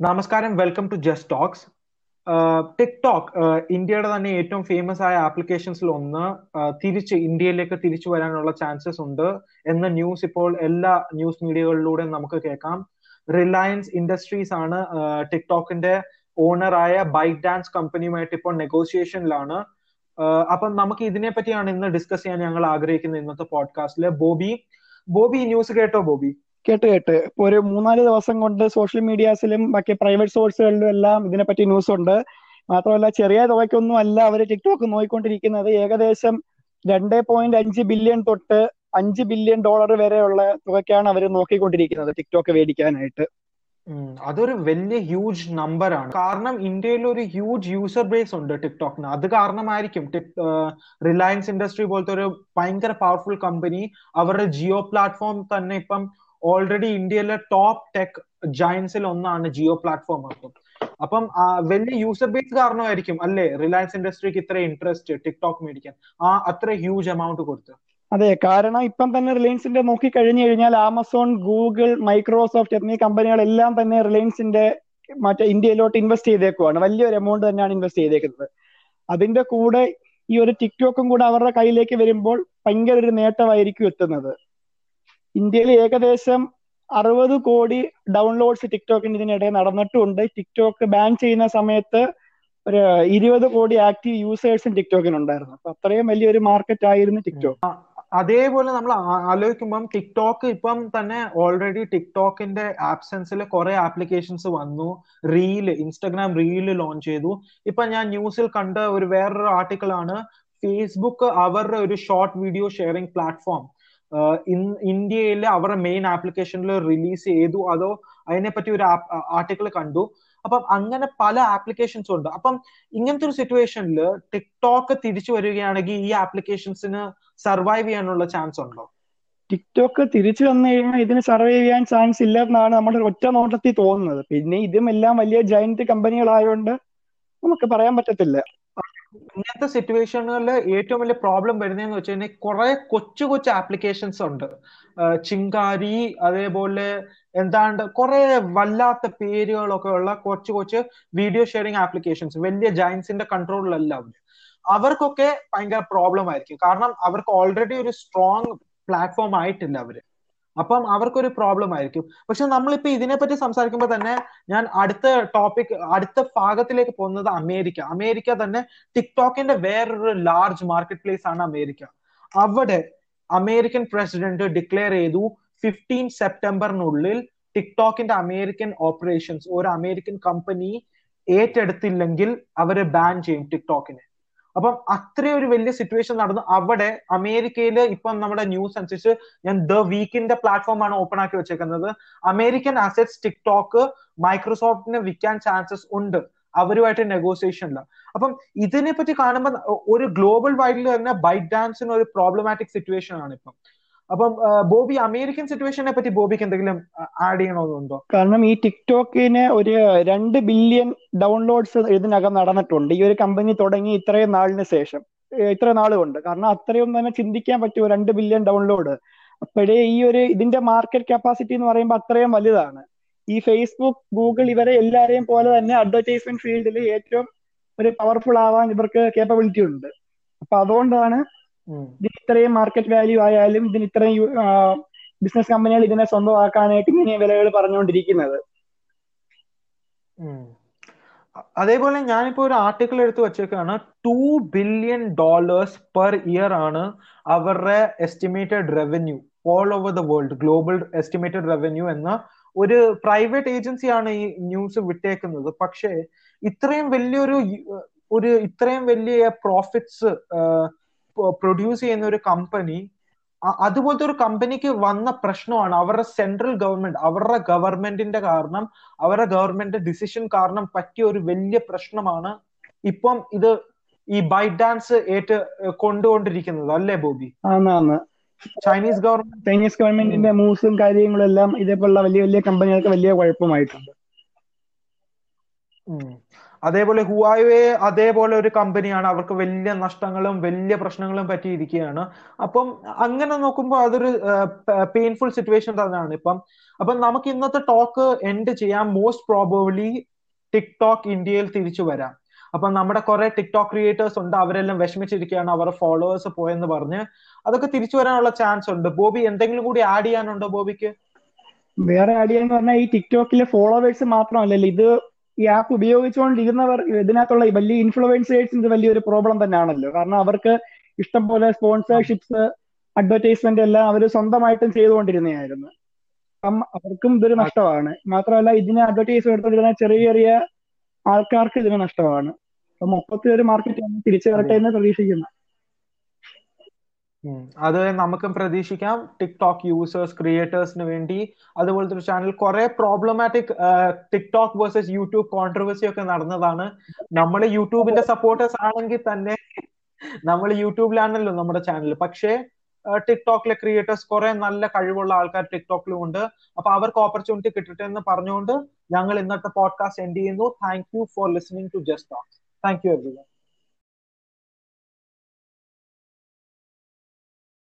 നമസ്കാരം welcome to just talks TikTok ഇന്ത്യയുടെ തന്നെ ഏറ്റവും ഫേമസ് ആയ ആപ്ലിക്കേഷൻസിൽ ഒന്ന് തിരിച്ച് ഇന്ത്യയിലേക്ക് തിരിച്ചു വരാനുള്ള ചാൻസസ് ഉണ്ട് എന്ന ന്യൂസ് ഇപ്പോൾ എല്ലാ ന്യൂസ് മീഡിയകളിലൂടെ നമുക്ക് കേൾക്കാം. റിലയൻസ് ഇൻഡസ്ട്രീസ് ആണ് ടിക്ടോക്കിന്റെ ഓണറായ ബൈക്ക് ഡാൻസ് കമ്പനിയുമായിട്ട് ഇപ്പോൾ നെഗോസിയേഷനിലാണ് അപ്പം നമുക്ക് ഇതിനെ പറ്റിയാണ് ഇന്ന് ഡിസ്കസ് ചെയ്യാൻ ഞങ്ങൾ ആഗ്രഹിക്കുന്നത് ഇന്നത്തെ പോഡ്കാസ്റ്റിൽ ബോബി ബോബി ന്യൂസ് കേട്ടോ ബോബി? കേട്ട് കേട്ട്. ഇപ്പൊ ഒരു മൂന്നാൽ ദിവസം കൊണ്ട് സോഷ്യൽ മീഡിയാസിലും ബാക്കി പ്രൈവറ്റ് സോഴ്സുകളിലും എല്ലാം ഇതിനെപ്പറ്റി ന്യൂസ് ഉണ്ട്. മാത്രമല്ല ചെറിയ തുകയ്ക്കൊന്നും അല്ല അവർ ടിക്ടോക്ക് നോയിക്കൊണ്ടിരിക്കുന്നത്. ഏകദേശം രണ്ട് പോയിന്റ് അഞ്ച് ബില്യൺ തൊട്ട് അഞ്ച് ബില്യൺ ഡോളർ വരെയുള്ള തുകയ്ക്കാണ് അവർ നോക്കിക്കൊണ്ടിരിക്കുന്നത് ടിക്ടോക്ക് മേടിക്കാനായിട്ട്. അതൊരു വലിയ ഹ്യൂജ് നമ്പർ ആണ്. കാരണം ഇന്ത്യയിൽ ഒരു ഹ്യൂജ് യൂസർ ബേസ് ഉണ്ട് ടിക്ടോക്കിന് അത് കാരണമായിരിക്കും റിലയൻസ് ഇൻഡസ്ട്രി പോലത്തെ ഒരു ഭയങ്കര പവർഫുൾ കമ്പനി അവരുടെ ജിയോ പ്ലാറ്റ്ഫോം തന്നെ ഇപ്പം ഓൾറെഡി ഇന്ത്യയിലെ ടോപ്പ് ടെക് ജയൻസിൽ ഒന്നാണ് ജിയോ പ്ലാറ്റ്ഫോം അപ്പം അപ്പം വലിയ യൂസർ ബേസ് കാരണമായിരിക്കും അല്ലേ റിലയൻസ് ഇൻഡസ്ട്രിക്ക് ഇത്ര ഇൻട്രസ്റ്റ് ടിക്ടോക്ക് മേടിക്കാൻ? ആ അത്ര ഹ്യൂജ് എമൗണ്ട് കൊടുത്ത്. അതെ കാരണം ഇപ്പം തന്നെ റിലയൻസിന്റെ നോക്കി കഴിഞ്ഞു കഴിഞ്ഞാൽ ആമസോൺ ഗൂഗിൾ മൈക്രോസോഫ്റ്റ് എന്നീ കമ്പനികളെല്ലാം തന്നെ റിലയൻസിന്റെ മറ്റേ ഇന്ത്യയിലോട്ട് ഇൻവെസ്റ്റ് ചെയ്തേക്കുവാണ്. വലിയൊരു എമൗണ്ട് തന്നെയാണ് ഇൻവെസ്റ്റ് ചെയ്തേക്കുന്നത്. അതിന്റെ കൂടെ ഈ ഒരു ടിക്ടോക്കും കൂടെ അവരുടെ കയ്യിലേക്ക് വരുമ്പോൾ ഭയങ്കര ഒരു നേട്ടമായിരിക്കും എത്തുന്നത്. ഇന്ത്യയിൽ ഏകദേശം അറുപത് കോടി ഡൗൺലോഡ്സ് ടിക്ടോക്കിന് ഇതിനിടെ നടന്നിട്ടുണ്ട്. ടിക്ടോക്ക് ബാൻ ചെയ്യുന്ന സമയത്ത് ഒരു ഇരുപത് കോടി ആക്റ്റീവ് യൂസേഴ്സും ടിക്ടോക്കിനുണ്ടായിരുന്നു അപ്പൊ അത്രയും വലിയൊരു മാർക്കറ്റ് ആയിരുന്നു ടിക്ടോക്ക് അതേപോലെ നമ്മൾ ആലോചിക്കുമ്പം ടിക്ടോക്ക് ഇപ്പം തന്നെ ഓൾറെഡി ടിക്ടോക്കിന്റെ ആബ്സെൻസിൽ കുറെ ആപ്ലിക്കേഷൻസ് വന്നു. റീൽ ഇൻസ്റ്റഗ്രാം റീൽ ലോഞ്ച് ചെയ്തു. ഇപ്പൊ ഞാൻ ന്യൂസിൽ കണ്ട ഒരു വേറൊരു ആർട്ടിക്കിൾ ആണ്. ഫേസ്ബുക്ക് അവരുടെ ഒരു ഷോർട്ട് വീഡിയോ ഷെയറിംഗ് പ്ലാറ്റ്ഫോം ഇന്ത്യയിലെ അവരുടെ മെയിൻ ആപ്ലിക്കേഷനിൽ റിലീസ് ചെയ്തു. അതോ അതിനെപ്പറ്റി ഒരു ആർട്ടിക്കിൾ കണ്ടു. അപ്പം അങ്ങനെ പല ആപ്ലിക്കേഷൻസ് ഉണ്ട്. അപ്പം ഇങ്ങനത്തെ ഒരു സിറ്റുവേഷനിൽ ടിക്ടോക്ക് തിരിച്ചു വരികയാണെങ്കിൽ ഈ ആപ്ലിക്കേഷൻസിന് സർവൈവ് ചെയ്യാനുള്ള ചാൻസ് ഉണ്ടോ? ടിക്ടോക്ക് തിരിച്ചു വന്നു കഴിഞ്ഞാൽ ഇതിന് സർവൈവ് ചെയ്യാൻ ചാൻസ് ഇല്ല എന്നാണ് നമ്മുടെ ഒറ്റ നോട്ടത്തിൽ തോന്നുന്നത്. പിന്നെ ഇതും എല്ലാം വലിയ ജയന്റ് കമ്പനികളായതുകൊണ്ട് നമുക്ക് പറയാൻ പറ്റത്തില്ല. ഇങ്ങനത്തെ സിറ്റുവേഷനുകളിൽ ഏറ്റവും വലിയ പ്രോബ്ലം വരുന്നതെന്ന് വെച്ച് കഴിഞ്ഞാൽ കുറെ കൊച്ചു കൊച്ചു ആപ്ലിക്കേഷൻസ് ഉണ്ട്. ചിങ്കാരി അതേപോലെ എന്താണ്ട് കുറെ വല്ലാത്ത പേരുകളൊക്കെ ഉള്ള കൊച്ചു കൊച്ചു വീഡിയോ ഷെയറിംഗ് ആപ്ലിക്കേഷൻസ് വലിയ ജയൻസിന്റെ കൺട്രോളിലല്ല അവർ അവർക്കൊക്കെ ഭയങ്കര പ്രോബ്ലം ആയിരിക്കും. കാരണം അവർക്ക് ഓൾറെഡി ഒരു സ്ട്രോങ് പ്ലാറ്റ്ഫോം ആയിട്ടില്ല അവർ. അപ്പം അവർക്കൊരു പ്രോബ്ലം ആയിരിക്കും. പക്ഷെ നമ്മളിപ്പോ ഇതിനെപ്പറ്റി സംസാരിക്കുമ്പോൾ തന്നെ ഞാൻ അടുത്ത ടോപ്പിക് അടുത്ത ഭാഗത്തിലേക്ക് പോകുന്നത് അമേരിക്ക. അമേരിക്ക തന്നെ ടിക്ടോക്കിന്റെ വേറൊരു ലാർജ് മാർക്കറ്റ് പ്ലേസ് ആണ് അമേരിക്ക. അവിടെ അമേരിക്കൻ പ്രസിഡന്റ് ഡിക്ലെയർ ചെയ്തു ഫിഫ്റ്റീൻ സെപ്റ്റംബറിനുള്ളിൽ ടിക്ടോക്കിന്റെ അമേരിക്കൻ ഓപ്പറേഷൻസ് ഒരു അമേരിക്കൻ കമ്പനി ഏറ്റെടുത്തില്ലെങ്കിൽ അവരെ ബാൻ ചെയ്യും ടിക്ടോക്കിനെ. അപ്പം അത്രയും ഒരു വലിയ സിറ്റുവേഷൻ നടന്നു. അവിടെ അമേരിക്കയിൽ ഇപ്പം നമ്മുടെ ന്യൂസ് അനുസരിച്ച് ഞാൻ ദ വീക്കിന്റെ പ്ലാറ്റ്ഫോം ആണ് ഓപ്പൺ ആക്കി വെച്ചേക്കുന്നത്. അമേരിക്കൻ അസറ്റ്സ് ടിക്ടോക്ക് മൈക്രോസോഫ്റ്റിന് വിൽക്കാൻ ചാൻസസ് ഉണ്ട്. അവരുമായിട്ട് നെഗോസിയേഷനില്ല അപ്പം ഇതിനെ പറ്റി കാണുമ്പോൾ ഒരു ഗ്ലോബൽ വൈഡിൽ തന്നെ ബൈറ്റ് ഡാൻസിന് ഒരു പ്രോബ്ലമാറ്റിക് സിറ്റുവേഷൻ ആണ് ഇപ്പം. അപ്പം ബോബി അമേരിക്കൻ സിറ്റുവേഷനെ പറ്റി ബോബിക്ക് എന്തെങ്കിലും ആഡ് ചെയ്യണമെന്നുണ്ടോ? കാരണം ഈ ടിക്ടോക്കിന് ഒരു രണ്ട് ബില്യൺ ഡൗൺലോഡ്സ് ഇതിനകം നടന്നിട്ടുണ്ട്. ഈ ഒരു കമ്പനി തുടങ്ങി ഇത്രയും നാളിന് ശേഷം. ഇത്ര നാൾ കൊണ്ട് കാരണം അത്രയും തന്നെ ചിന്തിക്കാൻ പറ്റുമോ രണ്ട് ബില്യൺ ഡൗൺലോഡ്. അപ്പോഴേ ഈ ഒരു ഇതിന്റെ മാർക്കറ്റ് കപ്പാസിറ്റി എന്ന് പറയുമ്പോൾ അത്രയും വലുതാണ്. ഈ ഫേസ്ബുക്ക് ഗൂഗിൾ ഇവരെ എല്ലാവരെയും പോലെ തന്നെ അഡ്വർടൈസ്മെന്റ് ഫീൽഡിൽ ഏറ്റവും ഒരു പവർഫുൾ ആവാൻ ഇവർക്ക് കേപ്പബിലിറ്റി ഉണ്ട്. അപ്പൊ അതുകൊണ്ടാണ് ഇതിന് ഇത്രയും മാർക്കറ്റ് വാല്യൂ ആയാലും ഇതിന് ഇത്രയും ബിസിനസ് കമ്പനികൾ ഇതിനെ സ്വന്തമാക്കാനായിട്ട് ഇങ്ങനെ വിലകൾ പറഞ്ഞുകൊണ്ടിരിക്കുന്നത്. അതേപോലെ ഞാനിപ്പോ ഒരു ആർട്ടിക്കിൾ എടുത്ത് വെച്ചേക്കാണ്. Two billion dollars per year ആണ് അവരുടെ estimated revenue all over the world global estimated revenue എന്ന ഒരു പ്രൈവറ്റ് ഏജൻസിയാണ് ഈ ന്യൂസ് വിട്ടേക്കുന്നത്. പക്ഷേ ഇത്രയും വലിയൊരു ഒരു ഇത്രയും വലിയ പ്രോഫിറ്റ്സ് പ്രൊഡ്യൂസ് ചെയ്യുന്ന ഒരു കമ്പനി അതുപോലത്തെ ഒരു കമ്പനിക്ക് വന്ന പ്രശ്നമാണ് അവരുടെ സെൻട്രൽ ഗവൺമെന്റ് അവരുടെ ഗവൺമെന്റിന്റെ കാരണം അവരുടെ ഗവൺമെന്റ് ഡിസിഷൻ കാരണം പറ്റിയ ഒരു വലിയ പ്രശ്നമാണ് ഇപ്പം ഇത് ഈ ബൈറ്റ് ഡാൻസ് ഏറ്റ് കൊണ്ടുകൊണ്ടിരിക്കുന്നത്. അല്ലേ ബോബി? ചൈനീസ് ഗവൺമെന്റ് ചൈനീസ് ഗവൺമെന്റിന്റെ മൂവ്സും കാര്യങ്ങളും എല്ലാം ഇതേപോലുള്ള വലിയ വലിയ കമ്പനികൾക്ക് വലിയ കുഴപ്പമായിട്ടുണ്ട്. അതേപോലെ ഹുവാവേ അതേപോലെ ഒരു കമ്പനിയാണ് അവർക്ക് വലിയ നഷ്ടങ്ങളും വലിയ പ്രശ്നങ്ങളും പറ്റിയിരിക്കുകയാണ്. അപ്പം അങ്ങനെ നോക്കുമ്പോൾ അതൊരു പെയിൻഫുൾ സിറ്റുവേഷൻ തന്നെയാണ് ഇപ്പം. അപ്പം നമുക്ക് ഇന്നത്തെ ടോക്ക് എൻഡ് ചെയ്യാം. മോസ്റ്റ് പ്രോബബ്ലി ടിക്ടോക്ക് ഇന്ത്യയിൽ തിരിച്ചു വരാം. അപ്പൊ നമ്മുടെ കുറെ ടിക്ടോക്ക് ക്രിയേറ്റേഴ്സ് ഉണ്ട്. അവരെല്ലാം വിഷമിച്ചിരിക്കുകയാണ്. അവരുടെ ഫോളോവേഴ്സ് പോയെന്ന് പറഞ്ഞ് അതൊക്കെ തിരിച്ചു വരാനുള്ള ചാൻസ് ഉണ്ട്. ബോബി എന്തെങ്കിലും കൂടി ആഡ് ചെയ്യാനുണ്ടോ ബോബിക്ക്? വേറെ ആഡ് ചെയ്യാന്ന് പറഞ്ഞാൽ ഈ ടിക്ടോക്കിലെ ഫോളോവേഴ്സ് മാത്രമല്ലല്ലോ ഇത് ഈ ആപ്പ് ഉപയോഗിച്ചുകൊണ്ടിരുന്നവർ ഇതിനകത്തുള്ള വലിയ ഇൻഫ്ലുവൻസേഴ്സിന്റെ വലിയൊരു പ്രോബ്ലം തന്നെയാണല്ലോ. കാരണം അവർക്ക് ഇഷ്ടം പോലെ സ്പോൺസർഷിപ്സ് അഡ്വർടൈസ്മെന്റ് എല്ലാം അവർ സ്വന്തമായിട്ടും ചെയ്തുകൊണ്ടിരുന്നതായിരുന്നു. അപ്പം അവർക്കും ഇതൊരു നഷ്ടമാണ്. മാത്രമല്ല ഇതിന് അഡ്വർടൈസ് എടുത്തുകൊണ്ടിരുന്ന ചെറിയ ചെറിയ ആൾക്കാർക്ക് ഇതിന് നഷ്ടമാണ്. അപ്പൊ മൊത്തത്തിൽ ഒരു മാർക്കറ്റ് തിരിച്ചു വരട്ടെ എന്ന് പ്രതീക്ഷിക്കുന്നു. അത് നമുക്കും പ്രതീക്ഷിക്കാം. ടിക്ടോക്ക് യൂസേഴ്സ് ക്രിയേറ്റേഴ്സിന് വേണ്ടി. അതുപോലത്തെ ഒരു ചാനൽ കുറെ problematic TikTok versus YouTube controversy ഒക്കെ നടന്നതാണ്. നമ്മൾ യൂട്യൂബിന്റെ സപ്പോർട്ടേഴ്സ് ആണെങ്കിൽ തന്നെ നമ്മൾ യൂട്യൂബിലാണല്ലോ നമ്മുടെ ചാനൽ പക്ഷേ ടിക്ടോക്കിലെ ക്രിയേറ്റേഴ്സ് കുറെ നല്ല കഴിവുള്ള ആൾക്കാർ ടിക്ടോക്കിലും ഉണ്ട്. അപ്പൊ അവർക്ക് ഓപ്പർച്യൂണിറ്റി കിട്ടട്ടെ എന്ന് പറഞ്ഞുകൊണ്ട് ഞങ്ങൾ ഇന്നത്തെ പോഡ്കാസ്റ്റ് എൻഡ് ചെയ്യുന്നു. Thank you for listening to just talks thank you every